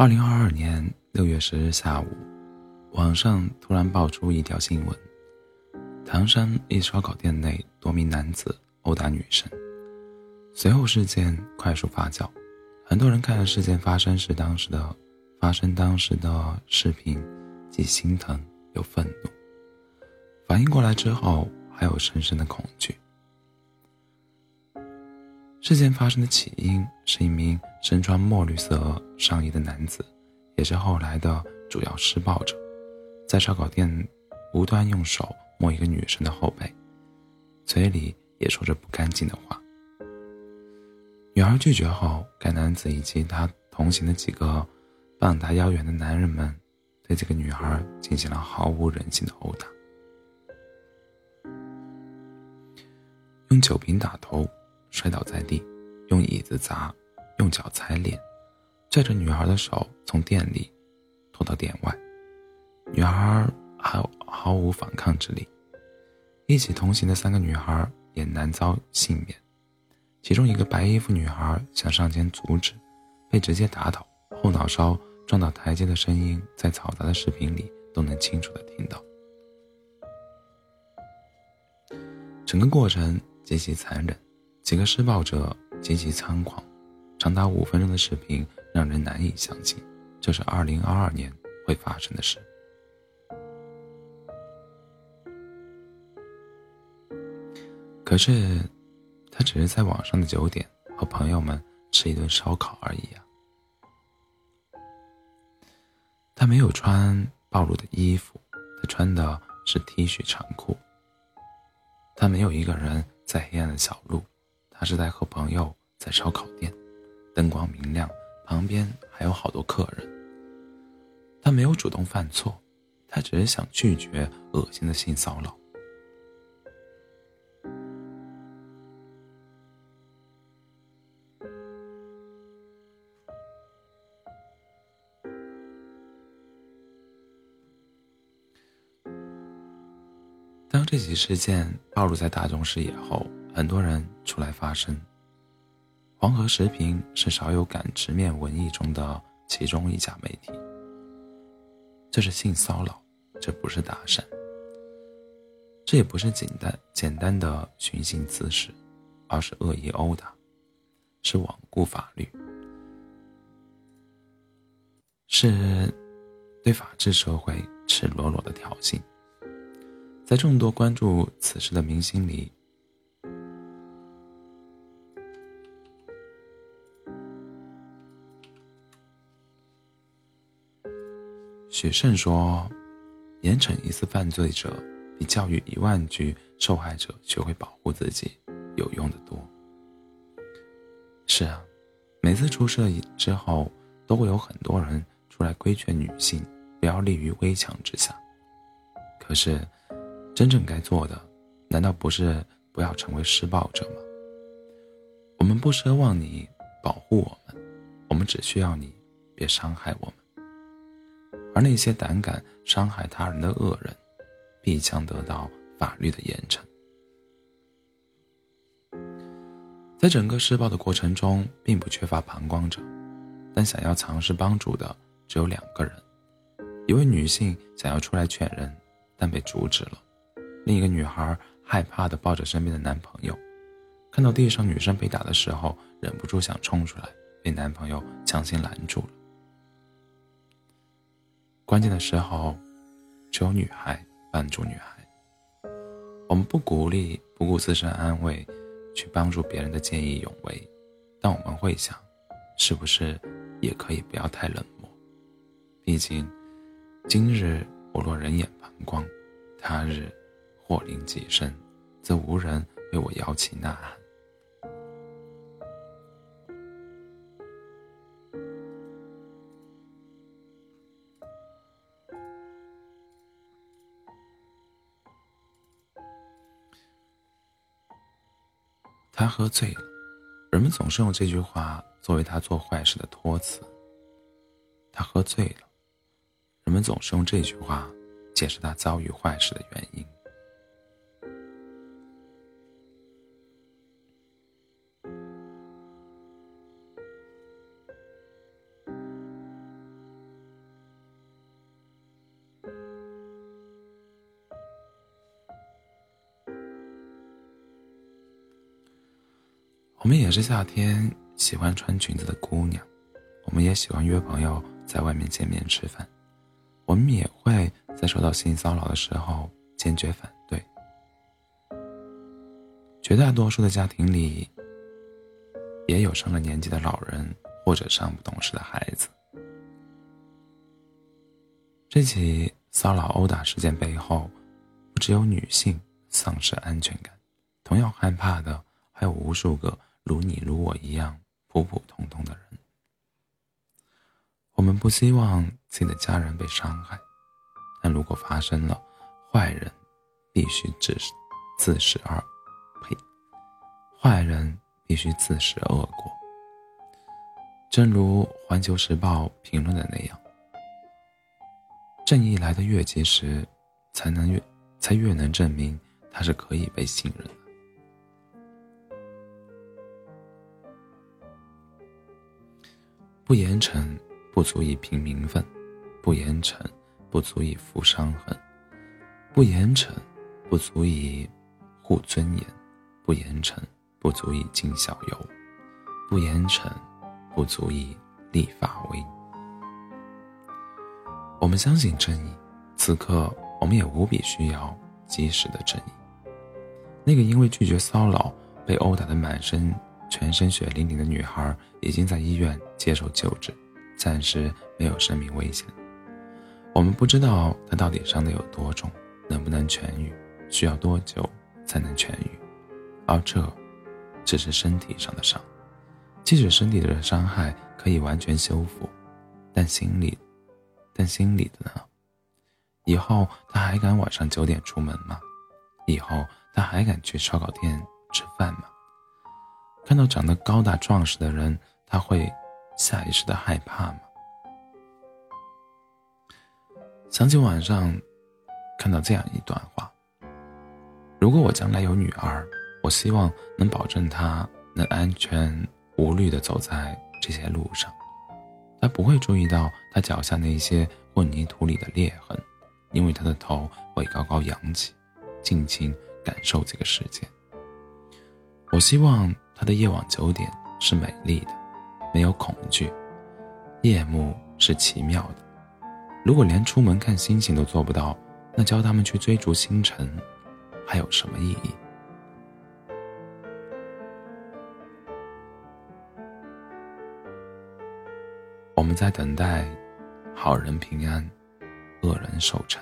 二零二二年六月十日下午，网上突然爆出一条新闻：唐山一烧烤店内多名男子殴打女生。随后事件快速发酵，很多人看了事件发生时当时的发生当时的视频，既心疼又愤怒。反应过来之后，还有深深的恐惧。事件发生的起因是一名身穿墨绿色上衣的男子，也是后来的主要施暴者，在烧烤店无端用手摸一个女生的后背，嘴里也说着不干净的话。女孩拒绝后，该男子以及他同行的几个膀大腰圆的男人们，对这个女孩进行了毫无人性的殴打，用酒瓶打头。摔倒在地，用椅子砸，用脚踩脸，拽着女孩的手从店里拖到店外，女孩毫毫无反抗之力。一起同行的三个女孩也难遭幸免，其中一个白衣服女孩想上前阻止，被直接打倒，后脑勺撞到台阶的声音在嘈杂的视频里都能清楚的听到。整个过程极其残忍。几个施暴者极其猖狂，长达五分钟的视频让人难以相信，这是二零二二年会发生的事。可是，他只是在网上的九点和朋友们吃一顿烧烤而已啊。他没有穿暴露的衣服，他穿的是 T 恤长裤。他没有一个人在黑暗的小路。他是在和朋友在烧烤店，灯光明亮，旁边还有好多客人。他没有主动犯错，他只是想拒绝恶心的性骚扰。当这起事件暴露在大众视野后，很多人出来发声。黄河时评是少有敢直面文艺中的其中一家媒体。这是性骚扰，这不是搭讪，这也不是简单简单的寻衅滋事，而是恶意殴打，是罔顾法律，是对法治社会赤裸裸的挑衅。在众多关注此事的明星里。许慎说：“严惩一次犯罪者，比教育一万句受害者学会保护自己有用的多。”是啊，每次出事之后，都会有很多人出来规劝女性不要立于危墙之下。可是，真正该做的，难道不是不要成为施暴者吗？我们不奢望你保护我们，我们只需要你别伤害我们。而那些胆敢伤害他人的恶人，必将得到法律的严惩。在整个施暴的过程中，并不缺乏旁观者，但想要尝试帮助的只有两个人：一位女性想要出来劝人，但被阻止了；另一个女孩害怕的抱着身边的男朋友，看到地上女生被打的时候，忍不住想冲出来，被男朋友强行拦住了。关键的时候，只有女孩帮助女孩。我们不鼓励不顾自身安危去帮助别人的见义勇为，但我们会想，是不是也可以不要太冷漠？毕竟，今日我若人眼旁观，他日祸临己身，则无人为我摇旗呐喊。他喝醉了，人们总是用这句话作为他做坏事的托词。他喝醉了，人们总是用这句话解释他遭遇坏事的原因。我们也是夏天喜欢穿裙子的姑娘，我们也喜欢约朋友在外面见面吃饭，我们也会在受到性骚扰的时候坚决反对。绝大多数的家庭里，也有上了年纪的老人或者尚不懂事的孩子。这起骚扰殴打事件背后，不只有女性丧失安全感，同样害怕的还有无数个如你如我一样普普通通的人。我们不希望自己的家人被伤害，但如果发生了，坏人必须自自食而呸，坏人必须自食恶果。正如《环球时报》评论的那样。正义来的越及时，才能越才越能证明他是可以被信任不严惩不足以平民愤，不严惩不足以抚伤痕，不严惩不足以护尊严，不严惩不足以尽孝友，不严惩不足以立法威。我们相信正义，此刻我们也无比需要及时的正义。那个因为拒绝骚扰被殴打的满身、全身血淋淋的女孩，已经在医院接受救治，暂时没有生命危险。我们不知道她到底伤得有多重，能不能痊愈，需要多久才能痊愈。而这，只是身体上的伤。即使身体的伤害可以完全修复，但心里……但心里的呢？以后他还敢晚上九点出门吗？以后他还敢去烧烤店吃饭吗？看到长得高大壮实的人，他会下意识的害怕吗？想起晚上看到这样一段话：如果我将来有女儿，我希望能保证她能安全无虑的走在这些路上。她不会注意到她脚下那些混凝土里的裂痕，因为她的头会高高扬起，尽情感受这个世界。我希望他的夜晚九点是美丽的，没有恐惧，夜幕是奇妙的。如果连出门看星星都做不到，那教他们去追逐星辰，还有什么意义？我们在等待好人平安，恶人受惩。